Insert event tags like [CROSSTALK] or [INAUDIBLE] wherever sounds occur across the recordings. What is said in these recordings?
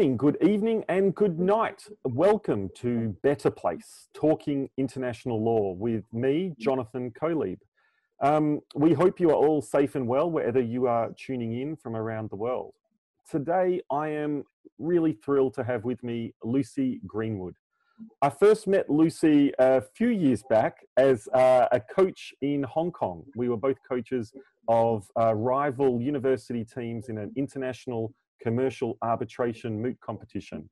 morning, good evening, and good night. Welcome to Better Place, Talking International Law with me, Jonathan Kolieb. Um, we hope you are all safe and well wherever you are tuning in from around the world. Today, I am really thrilled to have with me Lucy Greenwood. I first met Lucy a few years back as uh, a coach in Hong Kong. We were both coaches of uh, rival university teams in an international commercial arbitration moot competition.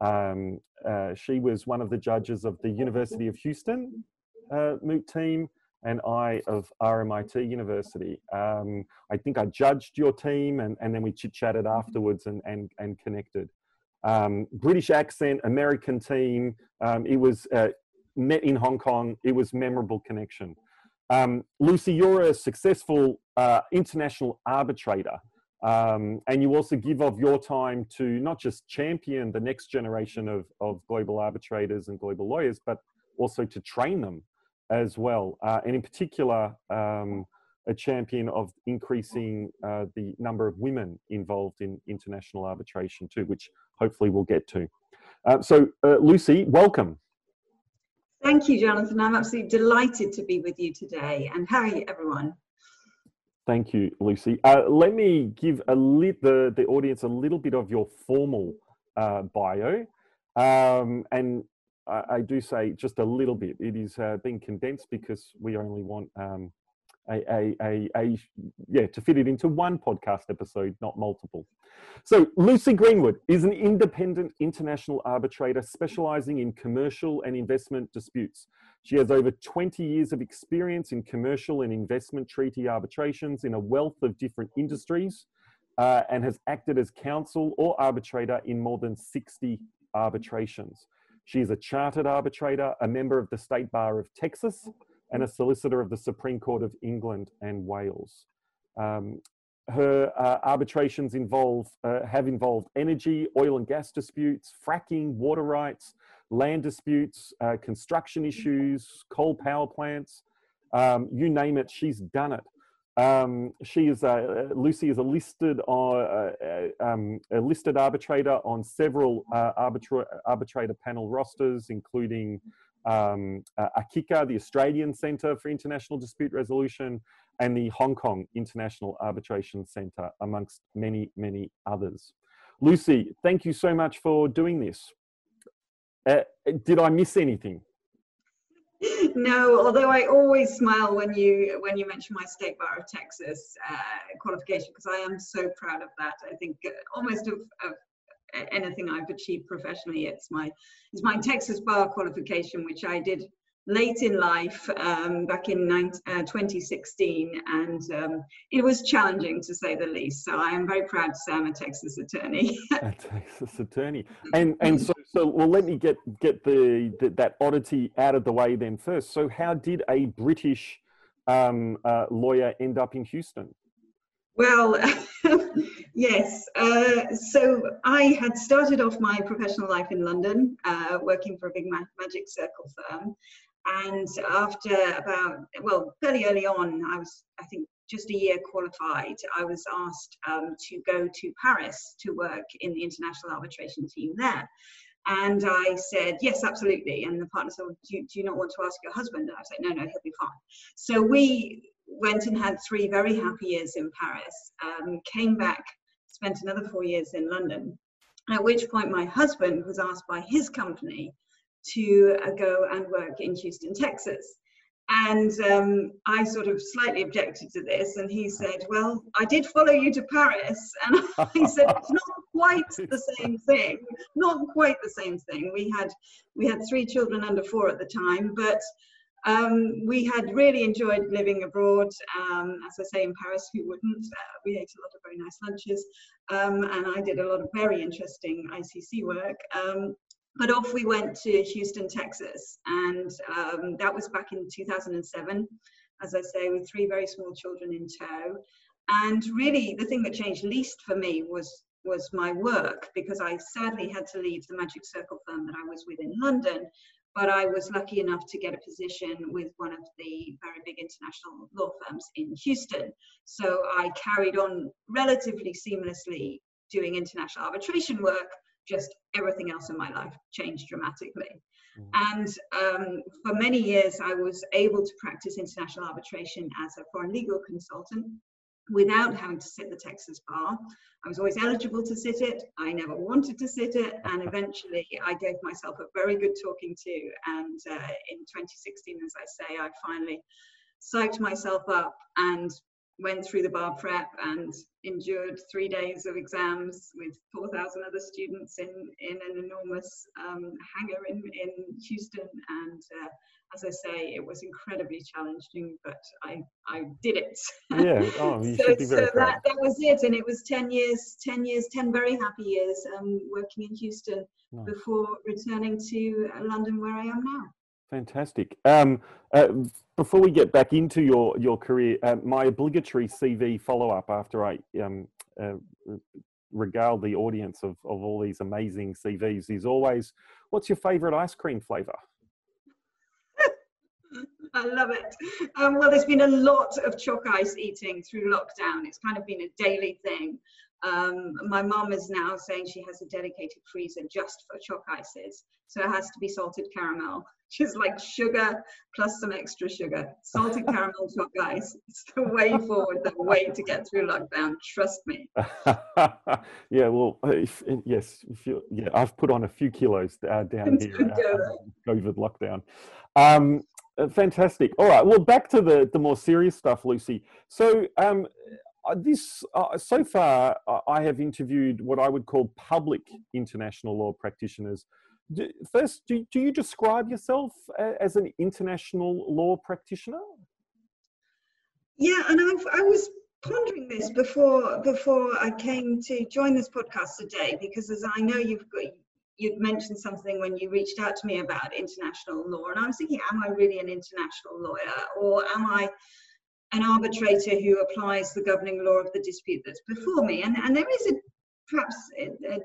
Um, uh, she was one of the judges of the University of Houston uh, moot team, and I of RMIT University. Um, I think I judged your team, and, and then we chit chatted afterwards and, and, and connected. Um, British accent, American team. Um, it was uh, met in Hong Kong. It was memorable connection. Um, Lucy, you're a successful uh, international arbitrator. Um, and you also give of your time to not just champion the next generation of, of global arbitrators and global lawyers, but also to train them as well. Uh, and in particular, um, a champion of increasing uh, the number of women involved in international arbitration too, which hopefully we'll get to. Uh, so, uh, Lucy, welcome. Thank you, Jonathan. I'm absolutely delighted to be with you today. And how are you, everyone? Thank you, Lucy. Uh, let me give a lit the, the audience a little bit of your formal uh, bio. Um, and I, I, do say just a little bit. It is uh, being condensed because we only want um, a, a, a, a, yeah, to fit it into one podcast episode, not multiple. So, Lucy Greenwood is an independent international arbitrator specializing in commercial and investment disputes. She has over 20 years of experience in commercial and investment treaty arbitrations in a wealth of different industries uh, and has acted as counsel or arbitrator in more than 60 arbitrations. She is a chartered arbitrator, a member of the State Bar of Texas, and a solicitor of the Supreme Court of England and Wales. Um, her uh, arbitrations involve uh, have involved energy, oil and gas disputes, fracking, water rights, land disputes, uh, construction issues, coal power plants, um, you name it, she's done it. Um, she is a, Lucy is a listed uh, uh, um, a listed arbitrator on several uh, arbitra- arbitrator panel rosters, including um, uh, the Australian Centre for International Dispute Resolution, and the Hong Kong International Arbitration Centre, amongst many, many others. Lucy, thank you so much for doing this. Uh, did I miss anything? No, although I always smile when you when you mention my State Bar of Texas uh, qualification because I am so proud of that. I think uh, almost of, of anything I've achieved professionally. It's my it's my Texas bar qualification, which I did late in life um, back in 19, uh, 2016, and um, it was challenging to say the least. So I am very proud to say I'm a Texas attorney. [LAUGHS] a Texas attorney, and and so so well. Let me get get the, the, that oddity out of the way then first. So how did a British um, uh, lawyer end up in Houston? Well, [LAUGHS] yes. Uh, so I had started off my professional life in London, uh, working for a big ma- magic circle firm. And after about, well, fairly early on, I was, I think, just a year qualified, I was asked um, to go to Paris to work in the international arbitration team there. And I said, yes, absolutely. And the partner said, do, you, do you not want to ask your husband? And I said, no, no, he'll be fine. So we went and had three very happy years in Paris, um, came back, spent another four years in London, at which point my husband was asked by his company to uh, go and work in Houston, Texas. And um, I sort of slightly objected to this, and he said, "Well, I did follow you to Paris," [LAUGHS] and I said, "It's not quite the same thing. Not quite the same thing. We had we had three children under four at the time, but um, we had really enjoyed living abroad. Um, as I say, in Paris, who wouldn't? Uh, we ate a lot of very nice lunches, um, and I did a lot of very interesting ICC work. But off we went to Houston, Texas, and um, that was back in 2007. As I say, with three very small children in tow. And really, the thing that changed least for me was was my work because I sadly had to leave the Magic Circle firm that I was with in London. But I was lucky enough to get a position with one of the very big international law firms in Houston. So I carried on relatively seamlessly doing international arbitration work, just everything else in my life changed dramatically. Mm. And um, for many years, I was able to practice international arbitration as a foreign legal consultant without having to sit the Texas bar. I was always eligible to sit it. I never wanted to sit it. And eventually I gave myself a very good talking to. And uh, in 2016, as I say, I finally psyched myself up and went through the bar prep and endured three days of exams with 4,000 other students in, in an enormous um, hangar in, in Houston. And uh, as I say, it was incredibly challenging, but I, I did it. Yeah, oh, [LAUGHS] you so, should be very so proud. That, that was it. And it was 10 years, 10 years, 10 very happy years um, working in Houston nice. before returning to London where I am now. Fantastic. Um, uh, before we get back into your your career, uh, my obligatory CV follow up after I um, uh, regale the audience of, of all these amazing CVs is always, what's your favorite ice cream flavor? [LAUGHS] I love it. Um, well, there's been a lot of choc ice eating through lockdown. It's kind of been a daily thing. Um, my mom is now saying she has a dedicated freezer just for choc ices. So it has to be salted caramel. [LAUGHS] She's like sugar plus some extra sugar. Salted [LAUGHS] caramel choc ice. It's the way forward, the way to get through lockdown. Trust me. [LAUGHS] yeah, well, if, yes, if you, yeah, I've put on a few kilos uh, down here. Uh, COVID lockdown. Um, uh, fantastic. All right. Well, back to the the more serious stuff, Lucy. So, um, this uh, so far, uh, I have interviewed what I would call public international law practitioners. Do, first, do, do you describe yourself as an international law practitioner? Yeah, and I've, I was pondering this before before I came to join this podcast today because, as I know, you've got you'd mentioned something when you reached out to me about international law, and I was thinking, am I really an international lawyer, or am I an arbitrator who applies the governing law of the dispute that's before me. And, and there is a perhaps a, a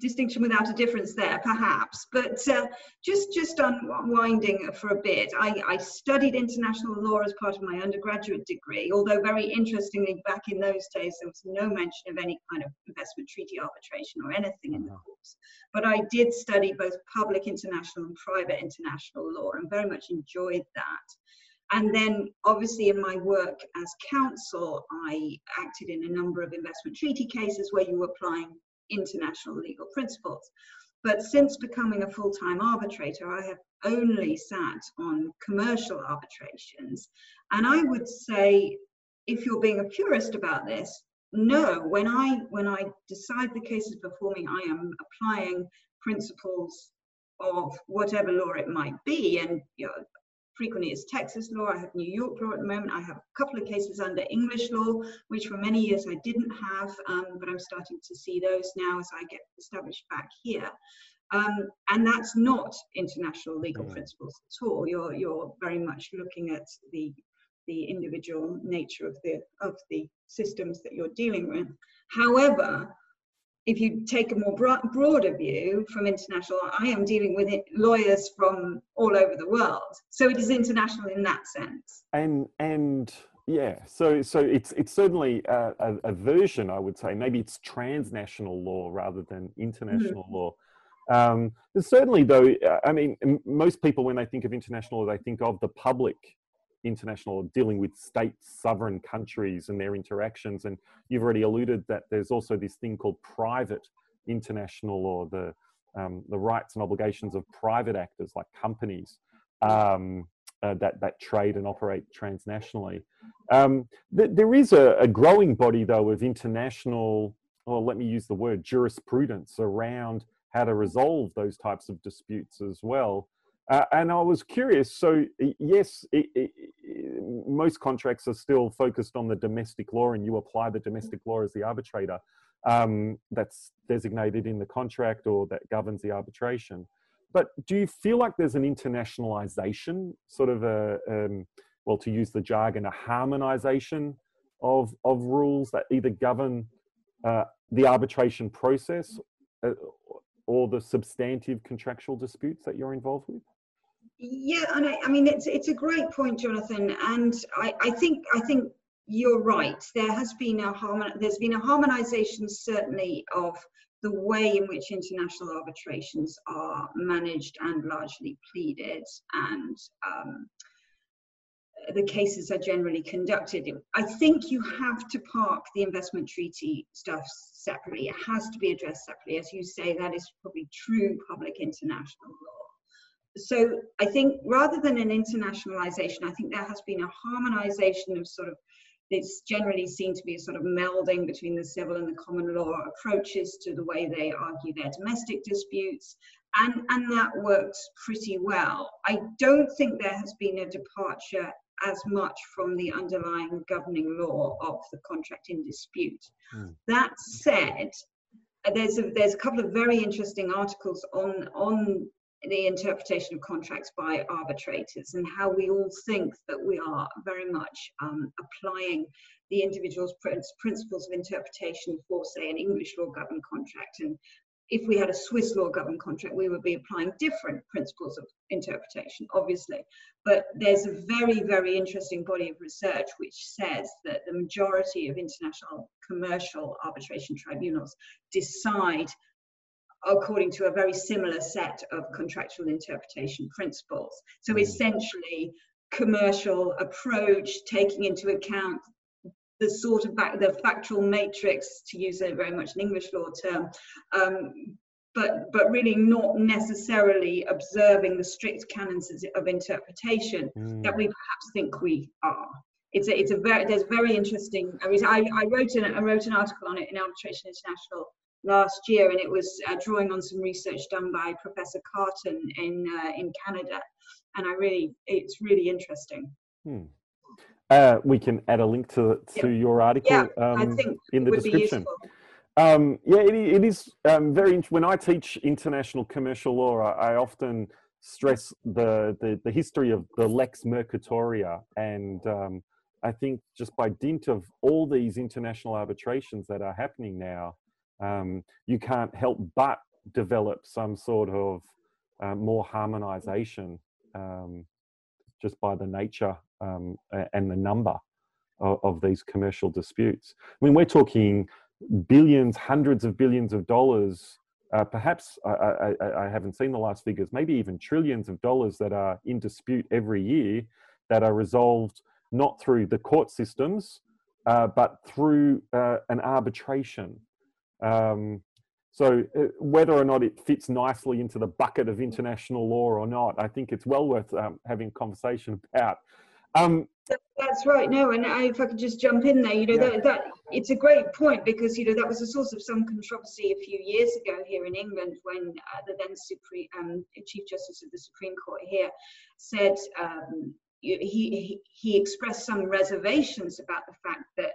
distinction without a difference there, perhaps. But uh, just just unwinding for a bit, I, I, studied international law as part of my undergraduate degree. Although very interestingly, back in those days, there was no mention of any kind of investment treaty arbitration or anything in the uh-huh. course. But I did study both public international and private international law, and very much enjoyed that. And then, obviously, in my work as counsel, I acted in a number of investment treaty cases where you were applying international legal principles. But since becoming a full time arbitrator, I have only sat on commercial arbitrations. And I would say, if you're being a purist about this, no, when I when I decide the cases before me, I am applying principles of whatever law it might be. And you know, frequently it's Texas law. I have New York law at the moment. I have a couple of cases under English law, which for many years I didn't have, um, but I'm starting to see those now as I get established back here. Um, and that's not international legal principles at all. You're you're very much looking at the the individual nature of the of the systems that you're dealing with. However, if you take a more broad, broader view from international, I am dealing with it, lawyers from all over the world. So it is international in that sense. And and yeah, so so it's it's certainly a, a, a version, I would say. Maybe it's transnational law rather than international mm-hmm. law. Um, certainly, though, I mean, most people when they think of international law, they think of the public international dealing with state sovereign countries and their interactions. And you've already alluded that there's also this thing called private international or the um, the rights and obligations of private actors like companies um, uh, that that trade and operate transnationally. Um, th- there is a, a, growing body though of international, or let me use the word jurisprudence around how to resolve those types of disputes as well. Uh, and I was curious. So yes, it, it, most contracts are still focused on the domestic law, and you apply the domestic law as the arbitrator um, that's designated in the contract or that governs the arbitration. But do you feel like there's an internationalization, sort of a, um, well, to use the jargon, a harmonization of of rules that either govern uh, the arbitration process uh, or the substantive contractual disputes that you're involved with? Yeah, and I, I mean it's it's a great point, Jonathan, and I, I think I think you're right. There has been a harmon there's been a harmonization certainly of the way in which international arbitrations are managed and largely pleaded and um, the cases are generally conducted. I think you have to park the investment treaty stuff separately. It has to be addressed separately. As you say, that is probably true public international law. So I think rather than an internationalization, I think there has been a harmonization of sort of it's generally seen to be a sort of melding between the civil and the common law approaches to the way they argue their domestic disputes, and, and that works pretty well. I don't think there has been a departure as much from the underlying governing law of the contract in dispute. Mm. That said, there's a, there's a couple of very interesting articles on on the interpretation of contracts by arbitrators and how we all think that we are very much um, applying the individual's principles of interpretation for, say, an English law governed contract. And if we had a Swiss law governed contract, we would be applying different principles of interpretation, obviously. But there's a very, very interesting body of research which says that the majority of international commercial arbitration tribunals decide according to a very similar set of contractual interpretation principles. So mm. essentially, commercial approach, taking into account the sort of back, the factual matrix, to use a very much an English law term, um, but but really not necessarily observing the strict canons of interpretation mm. that we perhaps think we are. It's a, it's a very there's very interesting. I mean, I, I wrote an I wrote an article on it in Arbitration International last year, and it was uh, drawing on some research done by Professor Karton in uh, in Canada, and I really it's really interesting. Hmm. Uh, we can add a link to to your article yeah, um, in the description. Um, yeah, it, it is um, very. When I teach international commercial law, I, I often stress the, the, the history of the lex mercatoria, and um, I think just by dint of all these international arbitrations that are happening now, um, you can't help but develop some sort of uh, more harmonization um, just by the nature um, and the number of, of, these commercial disputes. I mean, we're talking billions, hundreds of billions of dollars. Uh, perhaps I, I, I, haven't seen the last figures, maybe even trillions of dollars that are in dispute every year that are resolved not through the court systems, uh, but through uh, an arbitration. Um, so uh, whether or not it fits nicely into the bucket of international law or not, I think it's well worth um, having a conversation about. Um, that's right. No, and I, if I could just jump in there, you know, yeah. that, that it's a great point because you know that was a source of some controversy a few years ago here in England when uh, the then Supreme um, Chief Justice of the Supreme Court here said um, he, he expressed some reservations about the fact that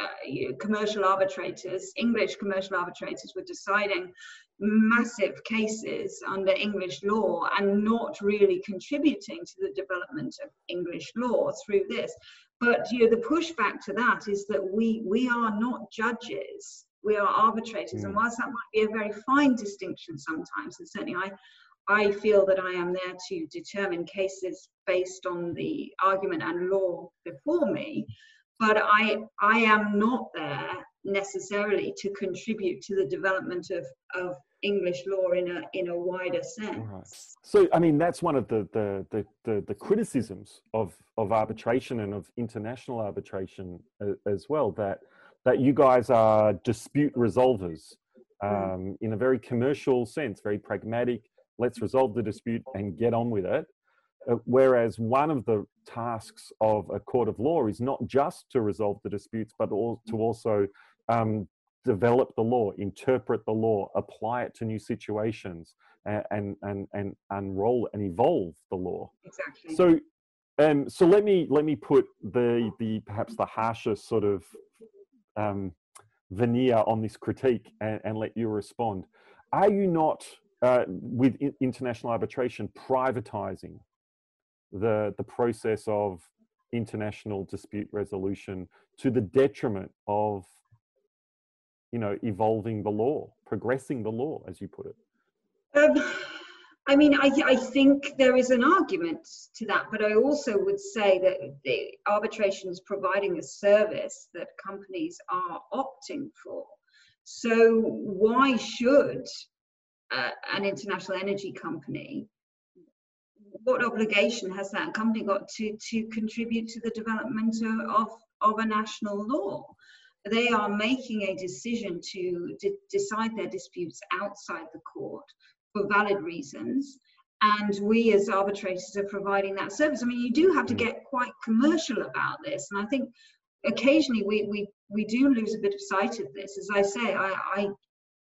uh, commercial arbitrators, English commercial arbitrators, were deciding massive cases under English law and not really contributing to the development of English law through this. But you know, the pushback to that is that we we are not judges, we are arbitrators. Mm. And whilst that might be a very fine distinction sometimes, and certainly I I feel that I am there to determine cases based on the argument and law before me but I I am not there necessarily to contribute to the development of, of English law in a in a wider sense. Right. So I mean that's one of the the, the the, the criticisms of of arbitration and of international arbitration as well that that you guys are dispute resolvers mm. um, in a very commercial sense, very pragmatic. Let's resolve the dispute and get on with it. Uh, whereas one of the tasks of a court of law is not just to resolve the disputes, but to also um, develop the law, interpret the law, apply it to new situations, and and and, and unroll and evolve the law. Exactly. So, um, so let me let me put the the perhaps the harshest sort of um, veneer on this critique and, and let you respond. Are you not uh, with international arbitration privatizing the, the process of international dispute resolution to the detriment of you know evolving the law progressing the law as you put it um, I mean, I, I think there is an argument to that, but I also would say that the arbitration is providing a service that companies are opting for. So why should uh, an international energy company, what obligation has that company got to, to contribute to the development of, of a national law? They are making a decision to de- decide their disputes outside the court for valid reasons and we as arbitrators are providing that service i mean you do have to mm. get quite commercial about this and i think occasionally we we, we do lose a bit of sight of this as i say i i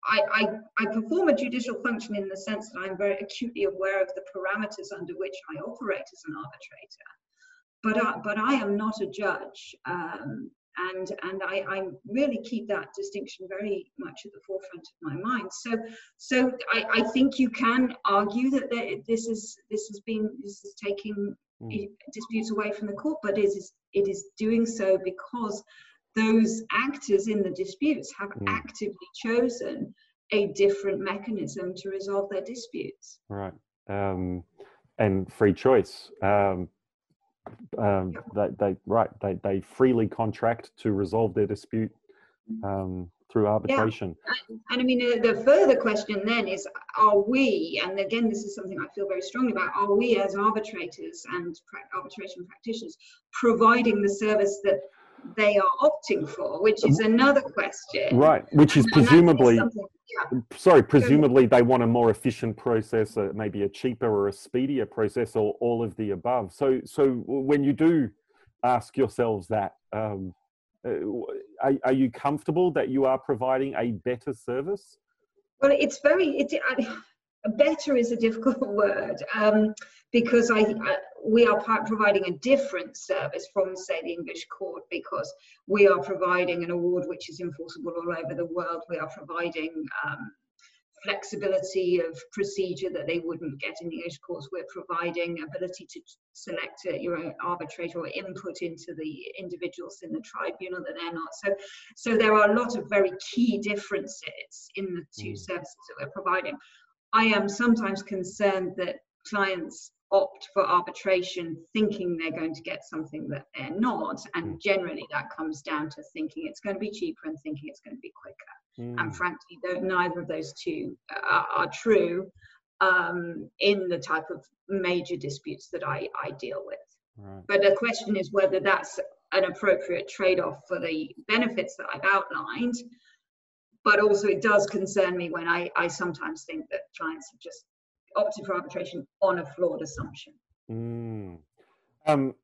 I, I, I perform a judicial function in the sense that I'm very acutely aware of the parameters under which I operate as an arbitrator, but I, but I am not a judge. Um, and and I, I really keep that distinction very much at the forefront of my mind. So so I, I think you can argue that this is this has been this is taking mm. disputes away from the court, but it is it is doing so because those actors in the disputes have mm. actively chosen a different mechanism to resolve their disputes. Right. Um, and free choice. Um, um, they, they right they, they freely contract to resolve their dispute um, through arbitration. Yeah. And I mean, the further question then is, are we, and again, this is something I feel very strongly about, are we as arbitrators and arbitration practitioners providing the service that they are opting for, which is another question. Right, which is and presumably, yeah. sorry, presumably they want a more efficient process, uh, maybe a cheaper or a speedier process, or all of the above. So, so when you do ask yourselves that, um, uh, are, are, you comfortable that you are providing a better service? Well, it's very, it, better is a difficult [LAUGHS] word um, because I, I, we are providing a different service from say the English court because we are providing an award which is enforceable all over the world. We are providing um, flexibility of procedure that they wouldn't get in the English courts. We're providing ability to select a, your own arbitrator or input into the individuals in the tribunal that they're not. So, so there are a lot of very key differences in the two mm. services that we're providing. I am sometimes concerned that clients opt for arbitration thinking they're going to get something that they're not. And mm. generally, that comes down to thinking it's going to be cheaper and thinking it's going to be quicker. Mm. And frankly, neither of those two are, are true um, in the type of major disputes that I, I deal with. Right. But the question is whether that's an appropriate trade off for the benefits that I've outlined but also it does concern me when I, I sometimes think that clients have just opted for arbitration on a flawed assumption. Mm. Um,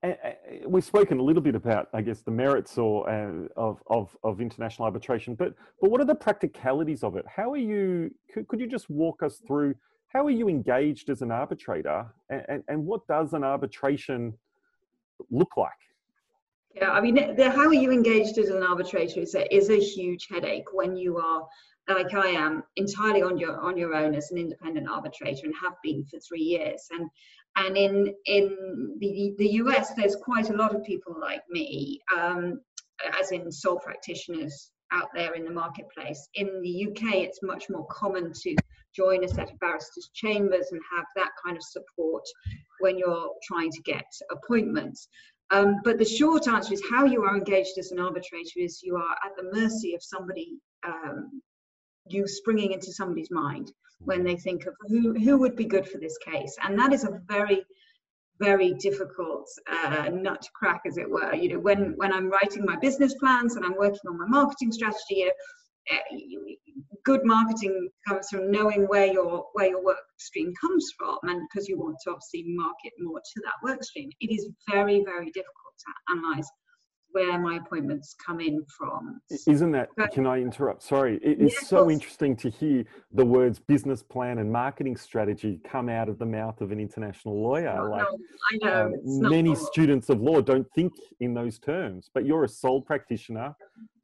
we've spoken a little bit about, I guess, the merits or uh, of, of, of international arbitration, but but what are the practicalities of it? How are you? Could, could you just walk us through how are you engaged as an arbitrator, and, and, and what does an arbitration look like? Yeah, I mean, the, how are you engaged as an arbitrator is a, is a huge headache when you are, like I am, entirely on your on your own as an independent arbitrator and have been for three years. And and in in the the US, there's quite a lot of people like me, um, as in sole practitioners out there in the marketplace. In the UK, it's much more common to join a set of barristers' chambers and have that kind of support when you're trying to get appointments. Um, but the short answer is how you are engaged as an arbitrator is you are at the mercy of somebody, um, you springing into somebody's mind when they think of who, who would be good for this case. And that is a very, very difficult uh, nut to crack, as it were. You know, when, when I'm writing my business plans and I'm working on my marketing strategy, you know, good marketing comes from knowing where your where your work stream comes from and because you want to obviously market more to that work stream it is very very difficult to analyze where my appointments come in from. Isn't that but, can i interrupt? Sorry it is yeah, so interesting to hear the words business plan and marketing strategy come out of the mouth of an international lawyer. No, like no, I know, um, many students of law don't think in those terms but you're a sole practitioner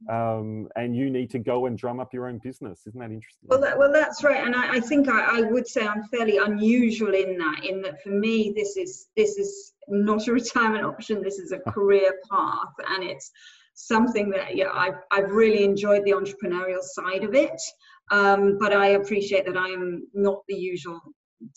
um, and you need to go and drum up your own business. Isn't that interesting? Well, that, well, that's right, and I, I think I, I, would say I'm fairly unusual in that. In that, for me, this is this is not a [LAUGHS] retirement option. This is a [LAUGHS] career path, and it's something that yeah, I've I've really enjoyed the entrepreneurial side of it. Um, but I appreciate that I am not the usual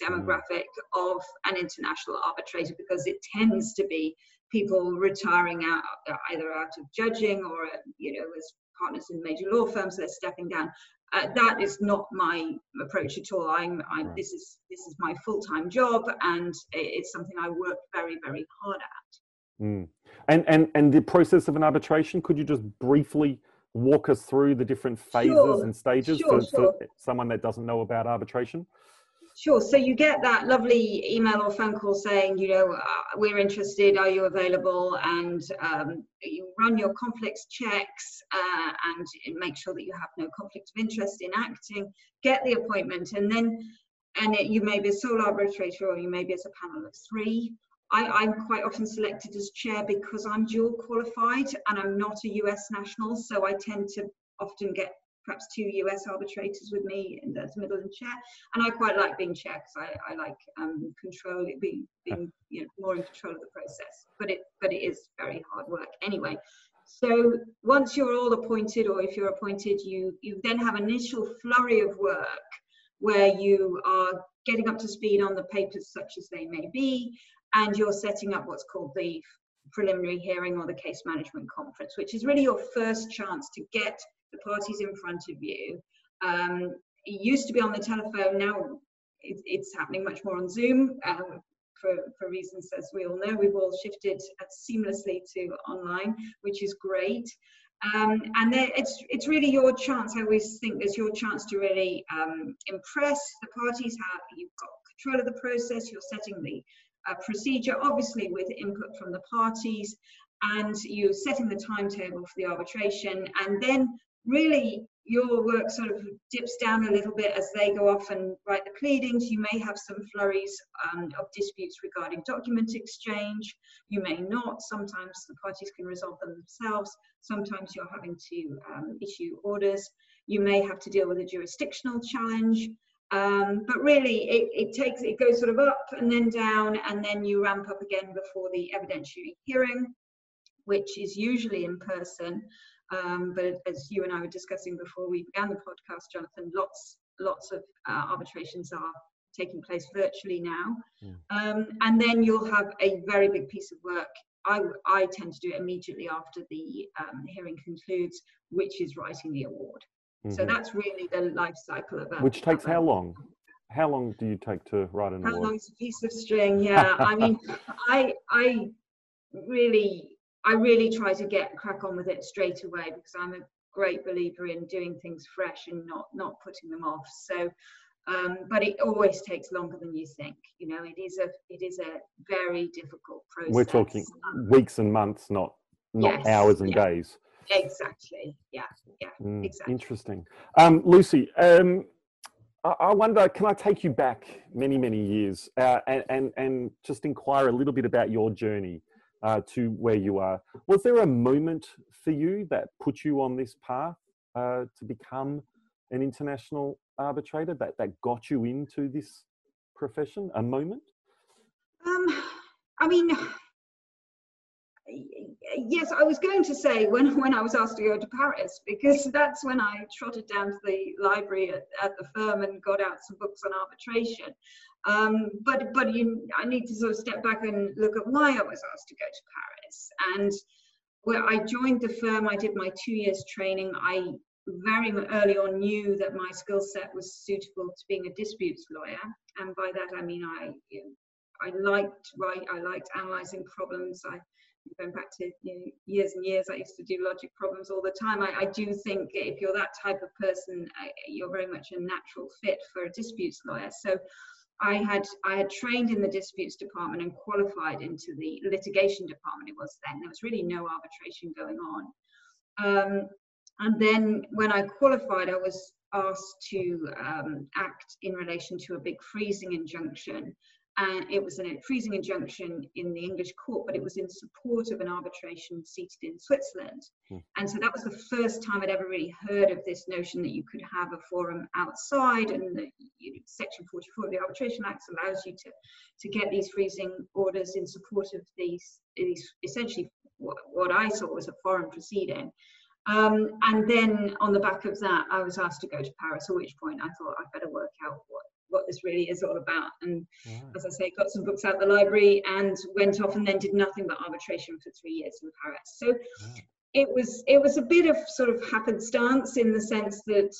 demographic of an international arbitrator because it tends to be people retiring out either out of judging or you know as partners in major law firms they're stepping down uh, that is not my approach at all i'm, I'm this is this is my full-time job and it's something i work very very hard at mm. and and and the process of an arbitration could you just briefly walk us through the different phases sure. and stages sure, for, sure. for someone that doesn't know about arbitration Sure. So you get that lovely email or phone call saying, you know, uh, we're interested. Are you available? And um, you run your conflicts checks uh, and make sure that you have no conflict of interest in acting. Get the appointment, and then, and it, you may be a sole arbitrator or you may be as a panel of three. I, am quite often selected as chair because I'm dual qualified and I'm not a US national, so I tend to often get perhaps two US arbitrators with me in the middle and chair. And I quite like being chair because I, I like um, control, being, being you know, more in control of the process. But it, but it is very hard work anyway. So once you're all appointed, or if you're appointed, you you then have an initial flurry of work where you are getting up to speed on the papers, such as they may be, and you're setting up what's called the preliminary hearing or the case management conference, which is really your first chance to get the parties in front of you. Um, it used to be on the telephone, now it, it's happening much more on Zoom. Um, for, for reasons as we all know, we've all shifted seamlessly to online, which is great. Um, and it's it's really your chance. I always think there's your chance to really um, impress the parties. How you've got control of the process. You're setting the uh, procedure, obviously with input from the parties, and you're setting the timetable for the arbitration. And then really your work sort of dips down a little bit as they go off and write the pleadings. You may have some flurries um, of disputes regarding document exchange. You may not. Sometimes the parties can resolve them themselves. Sometimes you're having to um, issue orders. You may have to deal with a jurisdictional challenge. Um, but really, it, it takes it goes sort of up and then down, and then you ramp up again before the evidentiary hearing, which is usually in person. Um, but as you and I were discussing before we began the podcast, Jonathan, lots lots of uh, arbitrations are taking place virtually now. Yeah. Um, and then you'll have a very big piece of work. I, I tend to do it immediately after the um, hearing concludes, which is writing the award. Mm-hmm. So that's really the life cycle of it. Which takes how long? How long do you take to write an how award? How long's a piece of string? Yeah, I mean, [LAUGHS] I I really I really try to get crack on with it straight away because I'm a great believer in doing things fresh and not not putting them off. So, um, but it always takes longer than you think. You know, it is a it is a very difficult process. We're talking weeks and months, not not yes, hours and yeah. days. Exactly. Yeah. Yeah. Mm, exactly. Interesting. Um, Lucy. Um, I wonder, can I take you back many, many years uh, and, and, and just inquire a little bit about your journey? Uh, to where you are. Was there a moment for you that put you on this path uh, to become an international arbitrator that, that got you into this profession? A moment? Um, I mean, yes, I was going to say when, [LAUGHS] when I was asked to go to Paris, because that's when I trotted down to the library at, at the firm and got out some books on arbitration. Um, but but you, I need to sort of step back and look at why I was asked to go to Paris. And where I joined the firm, I did my two years training. I very early on knew that my skill set was suitable to being a disputes lawyer, and by that I mean I I liked right, I liked analysing problems. I going back to you know, years and years, I used to do logic problems all the time. I, I do think if you're that type of person, you're very much a natural fit for a disputes lawyer. So I had I had trained in the disputes department and qualified into the litigation department. It was then there was really no arbitration going on. Um, and then when I qualified, I was asked to um, act in relation to a big freezing injunction and it was a freezing injunction in the English court, but it was in support of an arbitration seated in Switzerland. Hmm. And so that was the first time I'd ever really heard of this notion that you could have a forum outside, and the, you know, Section 44 of the Arbitration Act allows you to, to get these freezing orders in support of these, these essentially what, what I saw was a foreign proceeding. Um, and then on the back of that, I was asked to go to Paris, at which point I thought I'd better work out what what this really is all about. And as I say, got some books out the library and went off and then did nothing but arbitration for three years in Paris. So it was it was a bit of sort of happenstance in the sense that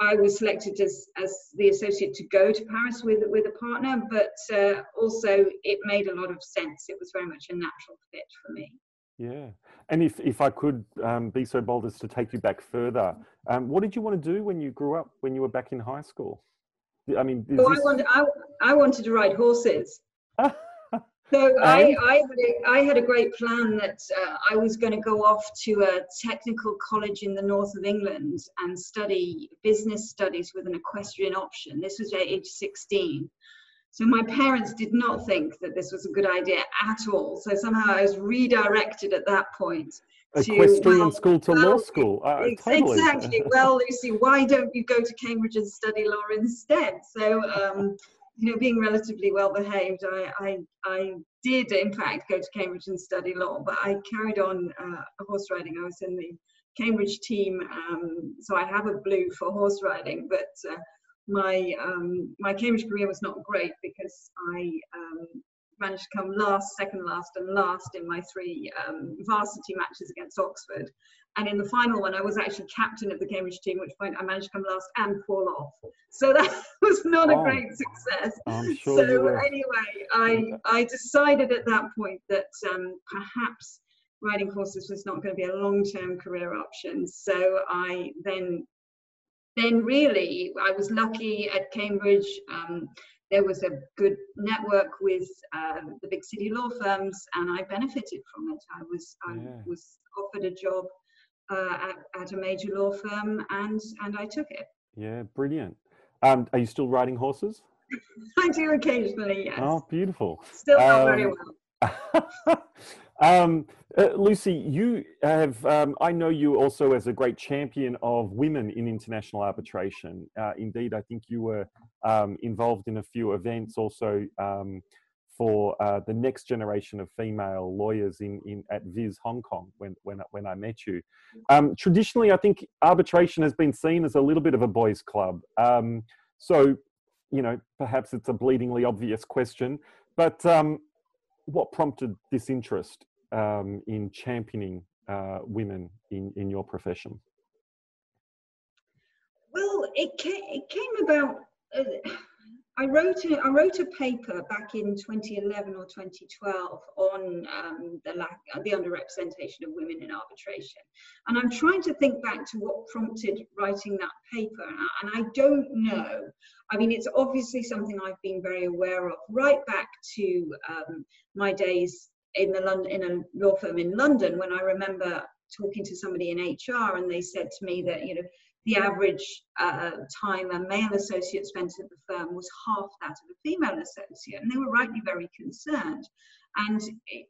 I was selected as as the associate to go to Paris with with a partner, but uh, also it made a lot of sense. It was very much a natural fit for me. Yeah, and if if I could um, be so bold as to take you back further, um, what did you want to do when you grew up? When you were back in high school? I mean, oh, this... I, wanted, I, I wanted to ride horses. [LAUGHS] So I, I, had a, I had a great plan that uh, I was going to go off to a technical college in the north of England and study business studies with an equestrian option. This was at age 16. So my parents did not think that this was a good idea at all. So somehow I was redirected at that point equestrian well, school to well, law school. Uh, totally. Exactly. well, Lucy, why don't you go to Cambridge and study law instead? So, um, you know, being relatively well behaved, I, I, I, did in fact go to Cambridge and study law, but I carried on uh, horse riding. I was in the Cambridge team, um, so I have a blue for horse riding, but. Uh, my um, my Cambridge career was not great because I um, managed to come last, second last, and last in my three um, varsity matches against Oxford. And in the final one, I was actually captain of the Cambridge team, which point I managed to come last and fall off. So [LAUGHS] that was not oh, a great success. Sure so anyway, I I decided at that point that um, perhaps riding horses was not going to be a long-term career option. So I then then really I was lucky at Cambridge. Um, there was a good network with um, the big city law firms, and I benefited from it. I was I yeah. was offered a job uh, at, at, a major law firm, and and I took it. Yeah, brilliant. Um, are you still riding horses? [LAUGHS] I do occasionally. Yes. Oh, beautiful. Still not um, very well. [LAUGHS] Um, uh, Lucy, you have, um, I know you also as a great champion of women in international arbitration. Uh, indeed, I think you were um, involved in a few events also um, for uh, the next generation of female lawyers in, in at VIS Hong Kong when, when, when I met you. Um, traditionally, I think arbitration has been seen as a little bit of a boys' club. Um, so, you know, perhaps it's a bleedingly obvious question, but what prompted this interest um, in championing uh, women in, in your profession? Well, it came, it came about. Uh, I wrote a, I wrote a paper back in 2011 or 2012 on um, the lack, the underrepresentation of women in arbitration, and I'm trying to think back to what prompted writing that paper, and I, and I don't know. I mean, it's obviously something I've been very aware of right back to um, my days in the London in a law firm in London when I remember talking to somebody in HR and they said to me that you know the average uh, time a male associate spent at the firm was half that of a female associate, and they were rightly very concerned. And it,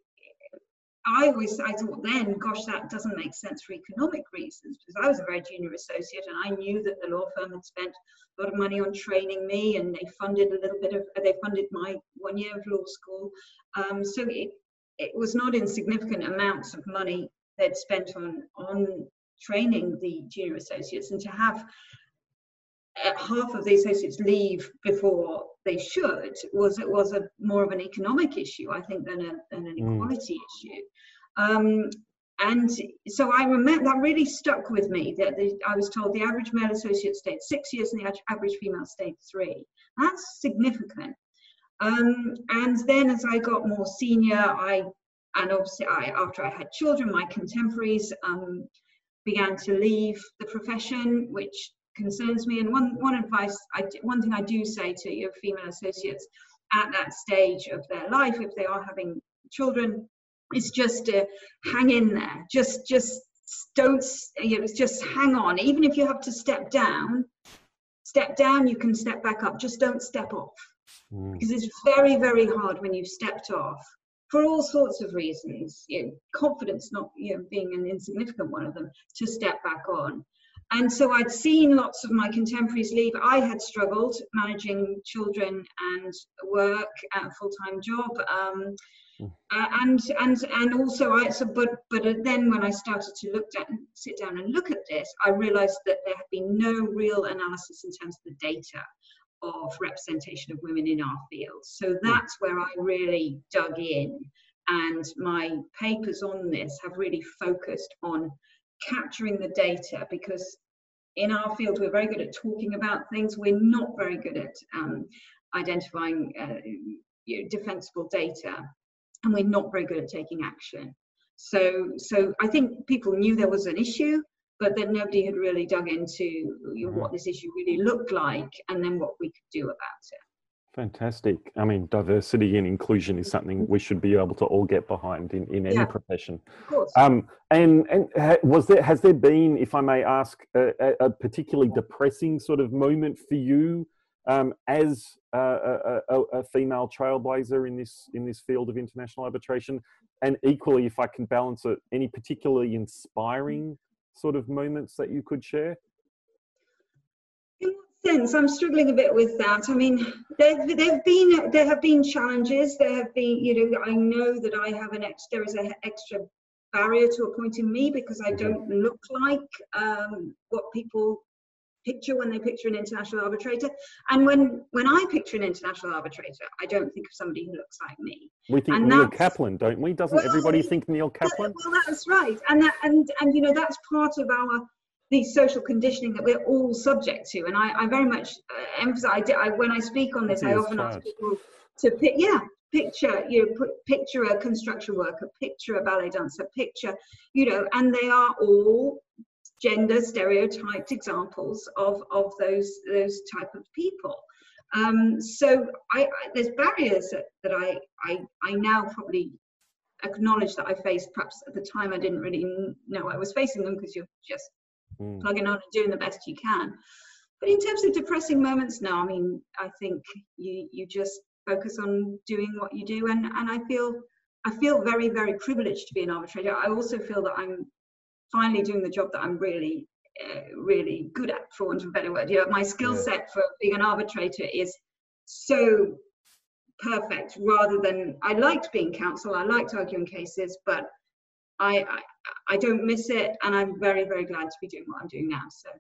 I always I thought then, gosh, that doesn't make sense for economic reasons because I was a very junior associate and I knew that the law firm had spent a lot of money on training me and they funded a little bit of they funded my one year of law school. Um, so it, it was not insignificant amounts of money they'd spent on on training the junior associates and to have uh, half of the associates leave before they should was it was a more of an economic issue I think than, a, than an mm. equality issue. Um, and so I remember that really stuck with me that the, I was told the average male associate stayed six years and the average female stayed three. That's significant um, and then as I got more senior, I and obviously I, after I had children, my contemporaries um, began to leave the profession, which concerns me. And one one advice, I, one thing I do say to your female associates at that stage of their life, if they are having children, is just to hang in there. Just just don't you know, just hang on. Even if you have to step down, step down. You can step back up. Just don't step off mm. because it's very, very hard when you've stepped off for all sorts of reasons. You know, confidence not you know, being an insignificant one of them to step back on. And so I'd seen lots of my contemporaries leave. I had struggled managing children and work, at a full-time job. Um, uh, and and and also I so but but then when I started to look at sit down and look at this, I realised that there had been no real analysis in terms of the data of representation of women in our field. So that's where I really dug in, and my papers on this have really focused on capturing the data because in our field we're very good at talking about things. We're not very good at um, identifying uh, you know, defensible data and we're not very good at taking action. So, so I think people knew there was an issue, but that nobody had really dug into what mm-hmm. this issue really looked like and then what we could do about it. Fantastic. I mean, diversity and inclusion is something we should be able to all get behind in, in any yeah, profession. Of course. Um, and and was there has there been, if I may ask, a, a particularly depressing sort of moment for you um, as a, a, a, female trailblazer in this in this field of international arbitration, and equally, if I can balance it, any particularly inspiring sort of moments that you could share? In what sense? I'm struggling a bit with that. I mean, there there've been there have been challenges. There have been, you know, I know that I have an ex, there is an extra barrier to appointing me because I mm-hmm. don't look like um, what people picture when they picture an international arbitrator. And when when I picture an international arbitrator, I don't think of somebody who looks like me. We think and Neil Kaplan, don't we? Doesn't well, everybody think Neil Kaplan? Well, that's right. And that, and and you know that's part of our the social conditioning that we're all subject to. And I, I very much uh, emphasize. I, I, when I speak on this, I often ask people to pick. Yeah, picture you know, put, picture a construction worker, picture a ballet dancer, picture you know, and they are all gender stereotyped examples of, of those, those type of people. Um, so I, I, there's barriers that, that I, I, I now probably acknowledge that I faced. Perhaps at the time I didn't really know I was facing them because you're just mm. plugging on and doing the best you can. But in terms of depressing moments, no. I mean, I think you you just focus on doing what you do, and and I feel I feel very very privileged to be an arbitrator. I also feel that I'm finally doing the job that I'm really, uh, really good at, for want of a better word. You know, my skill yeah. set for being an arbitrator is so perfect rather than I liked being counsel, I liked arguing cases, but I, I, I don't miss it, and I'm very very glad to be doing what I'm doing now. So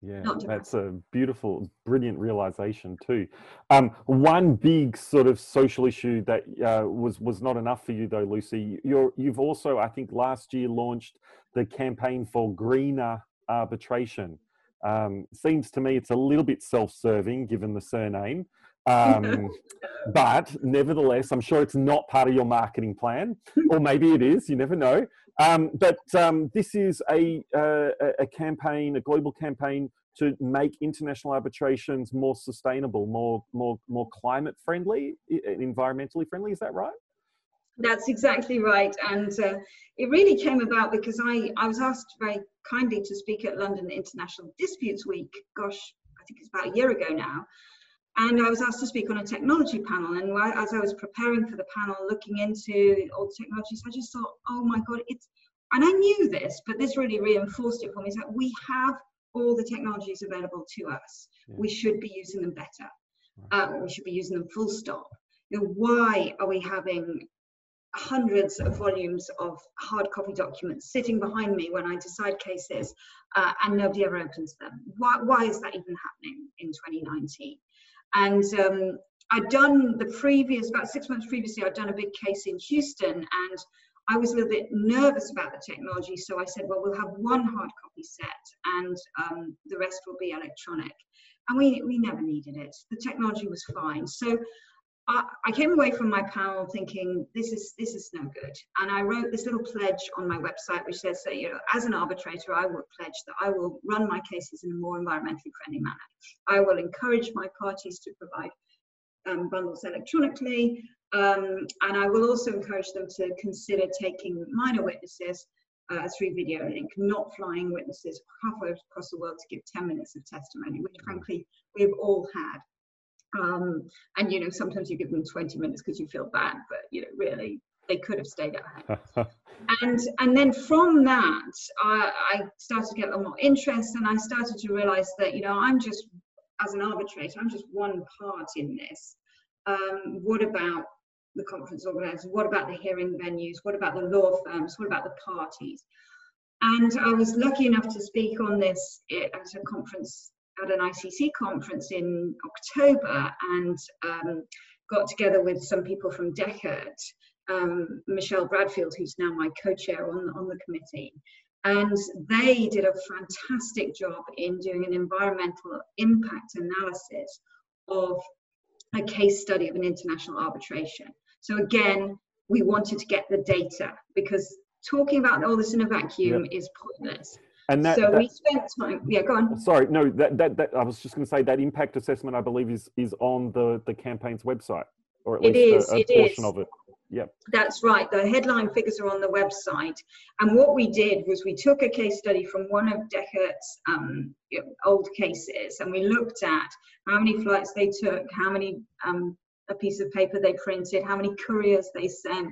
yeah, that's a beautiful, brilliant realization too. Um, one big sort of social issue that uh, was was not enough for you though, Lucy. You're you've also, I think, last year launched the campaign for greener arbitration. Um, seems to me it's a little bit self-serving given the surname, um, [LAUGHS] but nevertheless, I'm sure it's not part of your marketing plan, [LAUGHS] or maybe it is. You never know. Um, but um, this is a, uh, a campaign, a global campaign to make international arbitrations more sustainable, more more more climate friendly, environmentally friendly. Is that right? That's exactly right, and uh, it really came about because I I was asked very kindly to speak at London International Disputes Week. Gosh, I think it's about a year ago now. And I was asked to speak on a technology panel. And as I was preparing for the panel, looking into all the technologies, I just thought, oh my God, it's, and I knew this, but this really reinforced it for me, is that we have all the technologies available to us. Yeah. We should be using them better. Uh, we should be using them full stop. You know, why are we having hundreds of volumes of hard copy documents sitting behind me when I decide cases uh, and nobody ever opens them? Why, why is that even happening in 2019? And um, I'd done the previous, about six months previously, I'd done a big case in Houston and I was a little bit nervous about the technology. So I said, well, we'll have one hard copy set and um, the rest will be electronic. And we, we never needed it. The technology was fine. So I, came away from my panel thinking this is this is no good, and I wrote this little pledge on my website which says that you know as an arbitrator I will pledge that I will run my cases in a more environmentally friendly manner. I will encourage my parties to provide um, bundles electronically, um, and I will also encourage them to consider taking minor witnesses uh, through video link, not flying witnesses halfway across the world to give 10 minutes of testimony, which frankly we've all had. Um, and you know, sometimes you give them 20 minutes because you feel bad, but you know, really, they could have stayed at home. [LAUGHS] and and then from that, I, I started to get a lot more interest, and I started to realize that you know, I'm just as an arbitrator, I'm just one part in this. Um, what about the conference organizers? What about the hearing venues? What about the law firms? What about the parties? And I was lucky enough to speak on this at a conference, at an ICC conference in October, and um, got together with some people from Dechert, um, Michelle Bradfield, who's now my co-chair on, on the committee. And they did a fantastic job in doing an environmental impact analysis of a case study of an international arbitration. So again, we wanted to get the data because talking about all this in a vacuum yep. is pointless. And that, so that, we spent time. Yeah, go on. Sorry, no. That, that that I was just going to say that impact assessment, I believe, is is on the the campaign's website, or at it least is, a, a portion is. of it. Yep. That's right. The headline figures are on the website. And what we did was we took a case study from one of Dechert's um, old cases and we looked at how many flights they took, how many um, a piece of paper they printed, how many couriers they sent,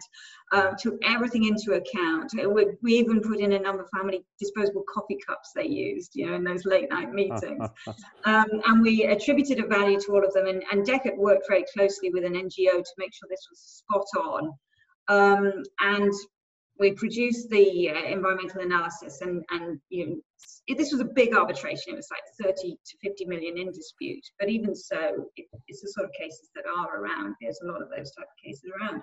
uh, took everything into account. We, we, even put in a number of how many disposable coffee cups they used, you know, in those late night meetings. [LAUGHS] um, and we attributed a value to all of them. And, and Dechert worked very closely with an NGO to make sure this was spot on. Um, and we produced the uh, environmental analysis and, and you know, it, this was a big arbitration. It was like 30 to 50 million in dispute. But even so, it, it's the sort of cases that are around. There's a lot of those type of cases around.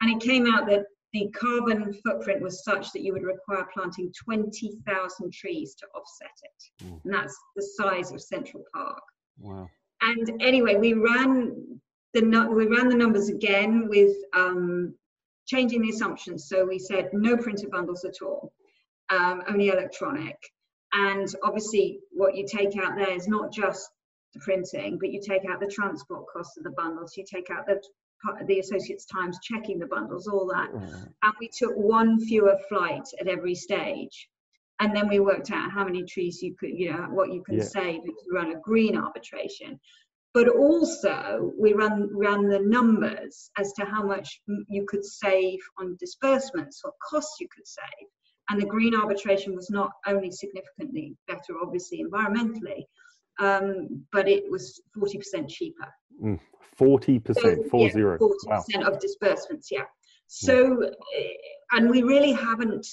And it came out that the carbon footprint was such that you would require planting 20,000 trees to offset it. Mm. And that's the size of Central Park. Wow. And anyway, we ran the we ran the numbers again with um, changing the assumptions. So we said no printed bundles at all, um, only electronic. And obviously, what you take out there is not just the printing, but you take out the transport costs of the bundles, you take out the the associates times checking the bundles all that and we took one fewer flight at every stage and then we worked out how many trees you could you know what you can yeah. save if you run a green arbitration but also we run ran the numbers as to how much you could save on disbursements or costs you could save and the green arbitration was not only significantly better obviously environmentally um, but it was 40% cheaper mm, 40% so, four yeah, zero 40% wow. of disbursements yeah so mm. and we really haven't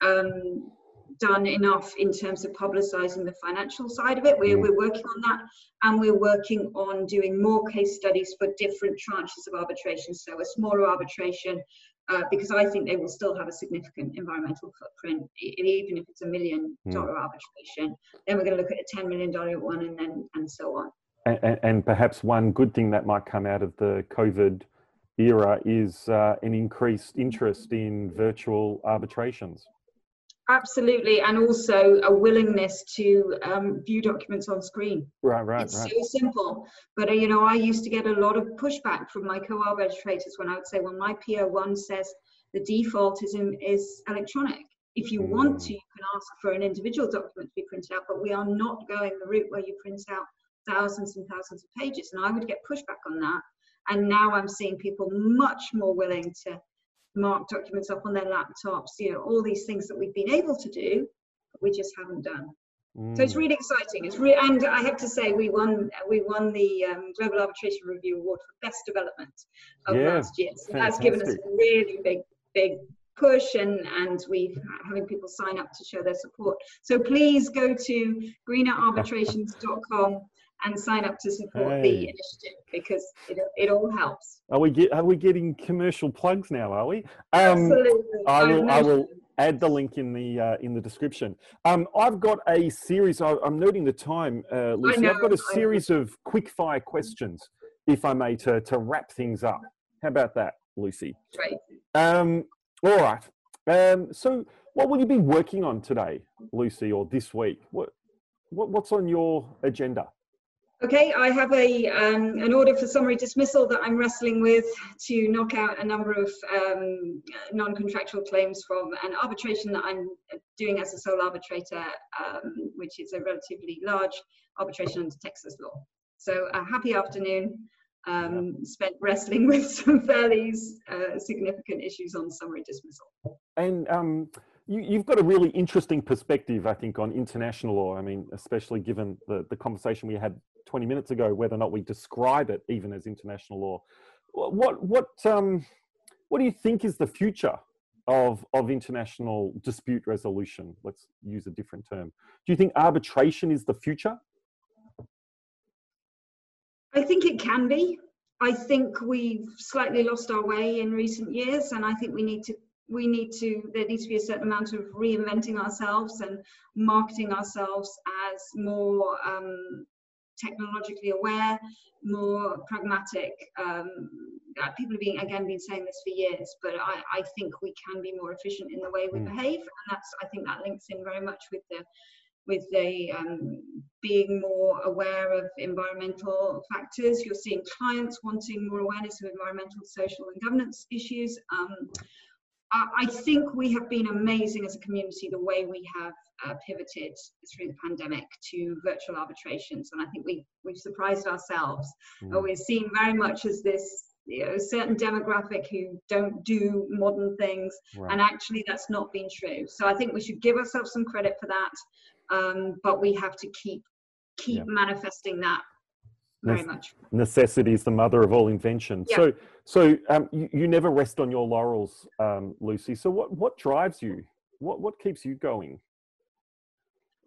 um, done enough in terms of publicizing the financial side of it. We're, mm. we're working on that and we're working on doing more case studies for different tranches of arbitration. So a smaller arbitration, uh, because I think they will still have a significant environmental footprint, even if it's a million dollar mm. arbitration. Then we're going to look at a $10 million one and then and so on. And, and, perhaps one good thing that might come out of the COVID era is uh, an increased interest in virtual arbitrations. Absolutely, and also a willingness to um, view documents on screen. Right, right, it's right. so simple. But uh, you know, I used to get a lot of pushback from my co-arbitrators when I would say, "Well, my PO1 says the default is in, is electronic. If you mm. want to, you can ask for an individual document to be printed out, but we are not going the route where you print out thousands and thousands of pages." And I would get pushback on that. And now I'm seeing people much more willing to mark documents up on their laptops, you know, all these things that we've been able to do, but we just haven't done. Mm. So it's mm. really exciting. It's re- and I have to say we won we won the um, Global Arbitration Review Award for Best Development of yeah, last year. So that's given us a really big big push and and we having people sign up to show their support. So please go to greenerarbitrations.com and sign up to support hey. the initiative because it, it all helps. Are we get are we getting commercial plugs now? Are we? Um, Absolutely. I will. I will add the link in the uh, in the description. Um, I've got a series. I, am noting the time, uh, Lucy. Know, I've got a series of quick fire questions, if I may, to to wrap things up. How about that, Lucy? Right. Um, all right. Um, so, what will you be working on today, Lucy, or this week? What, what what's on your agenda? Okay, I have a um, an order for summary dismissal that I'm wrestling with to knock out a number of um, non-contractual claims from an arbitration that I'm doing as a sole arbitrator, um, which is a relatively large arbitration under Texas law. So a happy afternoon. Um, spent wrestling [LAUGHS] with some fairly uh, significant issues on summary dismissal. And um, you, have got a really interesting perspective, I think, on international law. I mean, especially given the, the conversation we had 20 minutes ago, whether or not we describe it even as international law. What, what, um, what do you think is the future of, of international dispute resolution? Let's use a different term. Do you think arbitration is the future? I think it can be. I think we've slightly lost our way in recent years, and I think we need to we need to there needs to be a certain amount of reinventing ourselves and marketing ourselves as more um, technologically aware, more pragmatic. Um, people have been again been saying this for years, but I, I think we can be more efficient in the way we mm. behave, and that's I think that links in very much with the with the um, being more aware of environmental factors. You're seeing clients wanting more awareness of environmental, social, and governance issues. Um, I think we have been amazing as a community the way we have uh, pivoted through the pandemic to virtual arbitrations, and I think we we've surprised ourselves. Mm. Uh, we're seen very much as this you know, certain demographic who don't do modern things, right. and actually that's not been true. So I think we should give ourselves some credit for that, um, but we have to keep keep yeah. manifesting that very much. Necessity is the mother of all invention. Yeah. So, so um, you, you, never rest on your laurels, um, Lucy. So, what what drives you? What what keeps you going?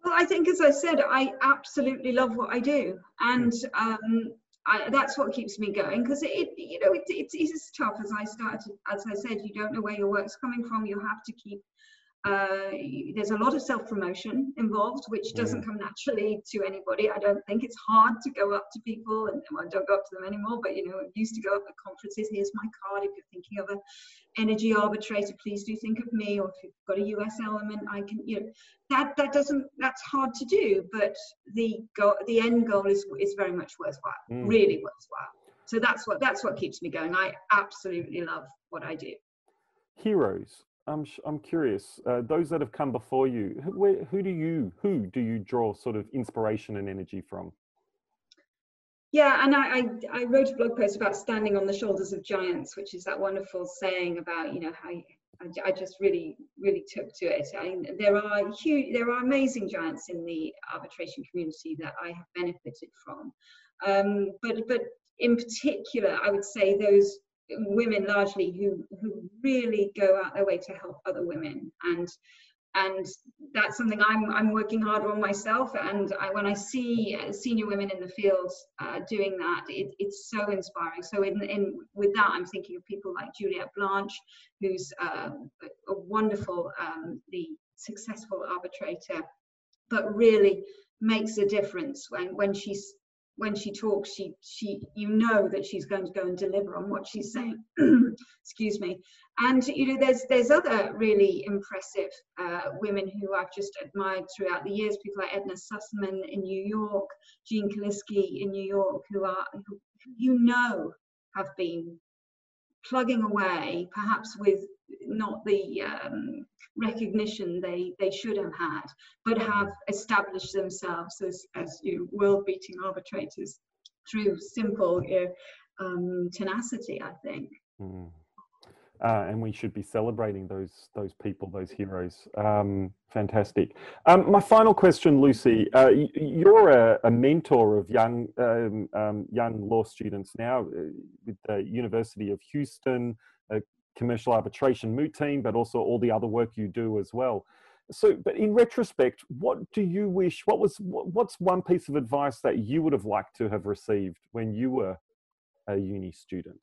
Well, I think, as I said, I absolutely love what I do, and um, I, that's what keeps me going because it, you know, it, it is tough. As I started, as I said, you don't know where your work's coming from. You have to keep uh, there's a lot of self promotion involved, which doesn't come naturally to anybody. I don't think it's hard to go up to people, and well, I don't go up to them anymore, but you know, I used to go up at conferences. Here's my card. If you're thinking of an energy arbitrator, please do think of me. Or if you've got a US element, I can, you know, that that doesn't that's hard to do, but the goal, the end goal is is very much worthwhile, mm. really worthwhile. So that's what that's what keeps me going. I absolutely love what I do. Heroes I'm I'm curious. Uh, those that have come before you, who, who do you who do you draw sort of inspiration and energy from? Yeah, and I, I, I wrote a blog post about standing on the shoulders of giants, which is that wonderful saying about you know how I, I just really really took to it. I, there are huge, there are amazing giants in the arbitration community that I have benefited from, um, but but in particular, I would say those women largely who who really go out their way to help other women. And and that's something I'm, I'm working hard on myself. And I, when I see senior women in the field uh, doing that it, it's so inspiring. So in, in with that I'm thinking of people like Juliet Blanch who's uh, a wonderful um, the successful arbitrator but really makes a difference when when she's when she talks, she she you know that she's going to go and deliver on what she's saying. [CLEARS THROAT] Excuse me. And you know, there's there's other really impressive uh, women who I've just admired throughout the years. People like Edna Sussman in New York, Jean Kalicki in New York, who are who you know have been plugging away, perhaps with not the um, recognition they, they should have had, but have established themselves as, as you know, world-beating arbitrators through simple know, um, tenacity, I think. Mm. Uh, and we should be celebrating those those people, those heroes. Um, fantastic. Um, my final question, Lucy. Uh, you're a, a, mentor of young um, um young law students now uh, with the University of Houston, commercial arbitration moot team, but also all the other work you do as well. So, but in retrospect, what do you wish? What was what's one piece of advice that you would have liked to have received when you were a uni student?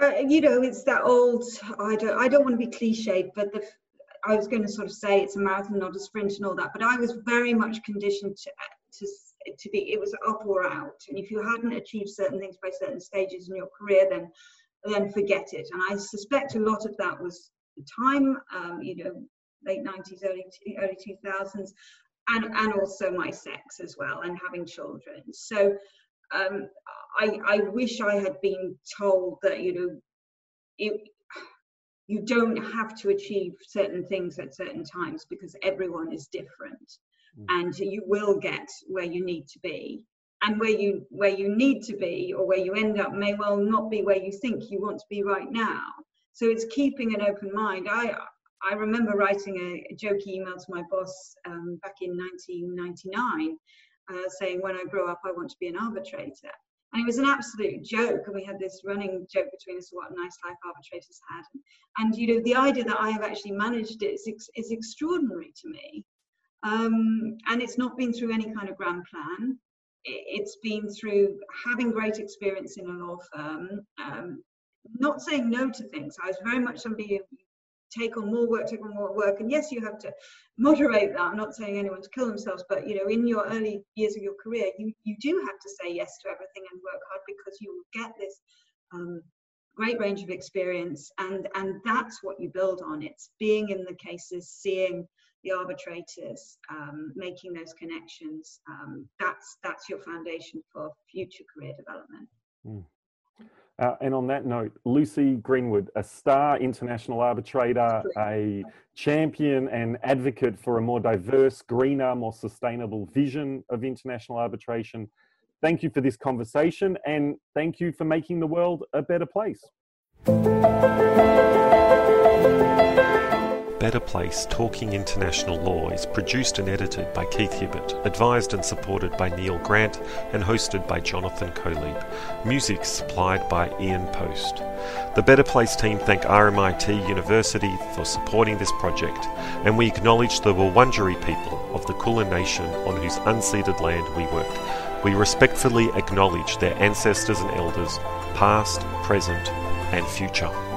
Uh, you know, it's that old. I don't. I don't want to be cliched, but the. I was going to sort of say it's a marathon, not a sprint, and all that. But I was very much conditioned to to to be it was up or out. And if you hadn't achieved certain things by certain stages in your career then then forget it. And i suspect a lot of that was the time um, you know late 90s early early 2000s and and also my sex as well and having children. So um, I, I wish I had been told that you know it, you don't have to achieve certain things at certain times because everyone is different. And you will get where you need to be. And where you where you need to be or where you end up may well not be where you think you want to be right now. So it's keeping an open mind. I i remember writing a, a jokey email to my boss um, back in 1999 uh, saying when i grow up i want to be an arbitrator. And it was an absolute joke and we had this running joke between us what nice life arbitrators had. And you know the idea that i have actually managed it is, is extraordinary to me um, and it's not been through any kind of grand plan it's been through having great experience in a law firm, um, not saying no to things. I was very much somebody who take on more work, take on more work, and yes, you have to moderate that. I'm not saying anyone to kill themselves, but you know, in your early years of your career, you you do have to say yes to everything and work hard because you will get this. Um, great range of experience and and that's what you build on it's being in the cases seeing the arbitrators, um, making those connections. Um, that's that's your foundation for future career development. Mm. Uh, and on that note, Lucy Greenwood, a star international arbitrator, a champion and advocate for a more diverse, greener, more sustainable vision of international arbitration. Thank you for this conversation and thank you for making the world a better place. Better Place Talking International Law is produced and edited by Keith Hibbert, advised and supported by Neil Grant, and hosted by Jonathan Kolieb. Music supplied by Ian Post. The Better Place team thank RMIT University for supporting this project, and we acknowledge the Wurundjeri people of the Kulin Nation on whose unceded land we work. We respectfully acknowledge their ancestors and elders, past, present, and future.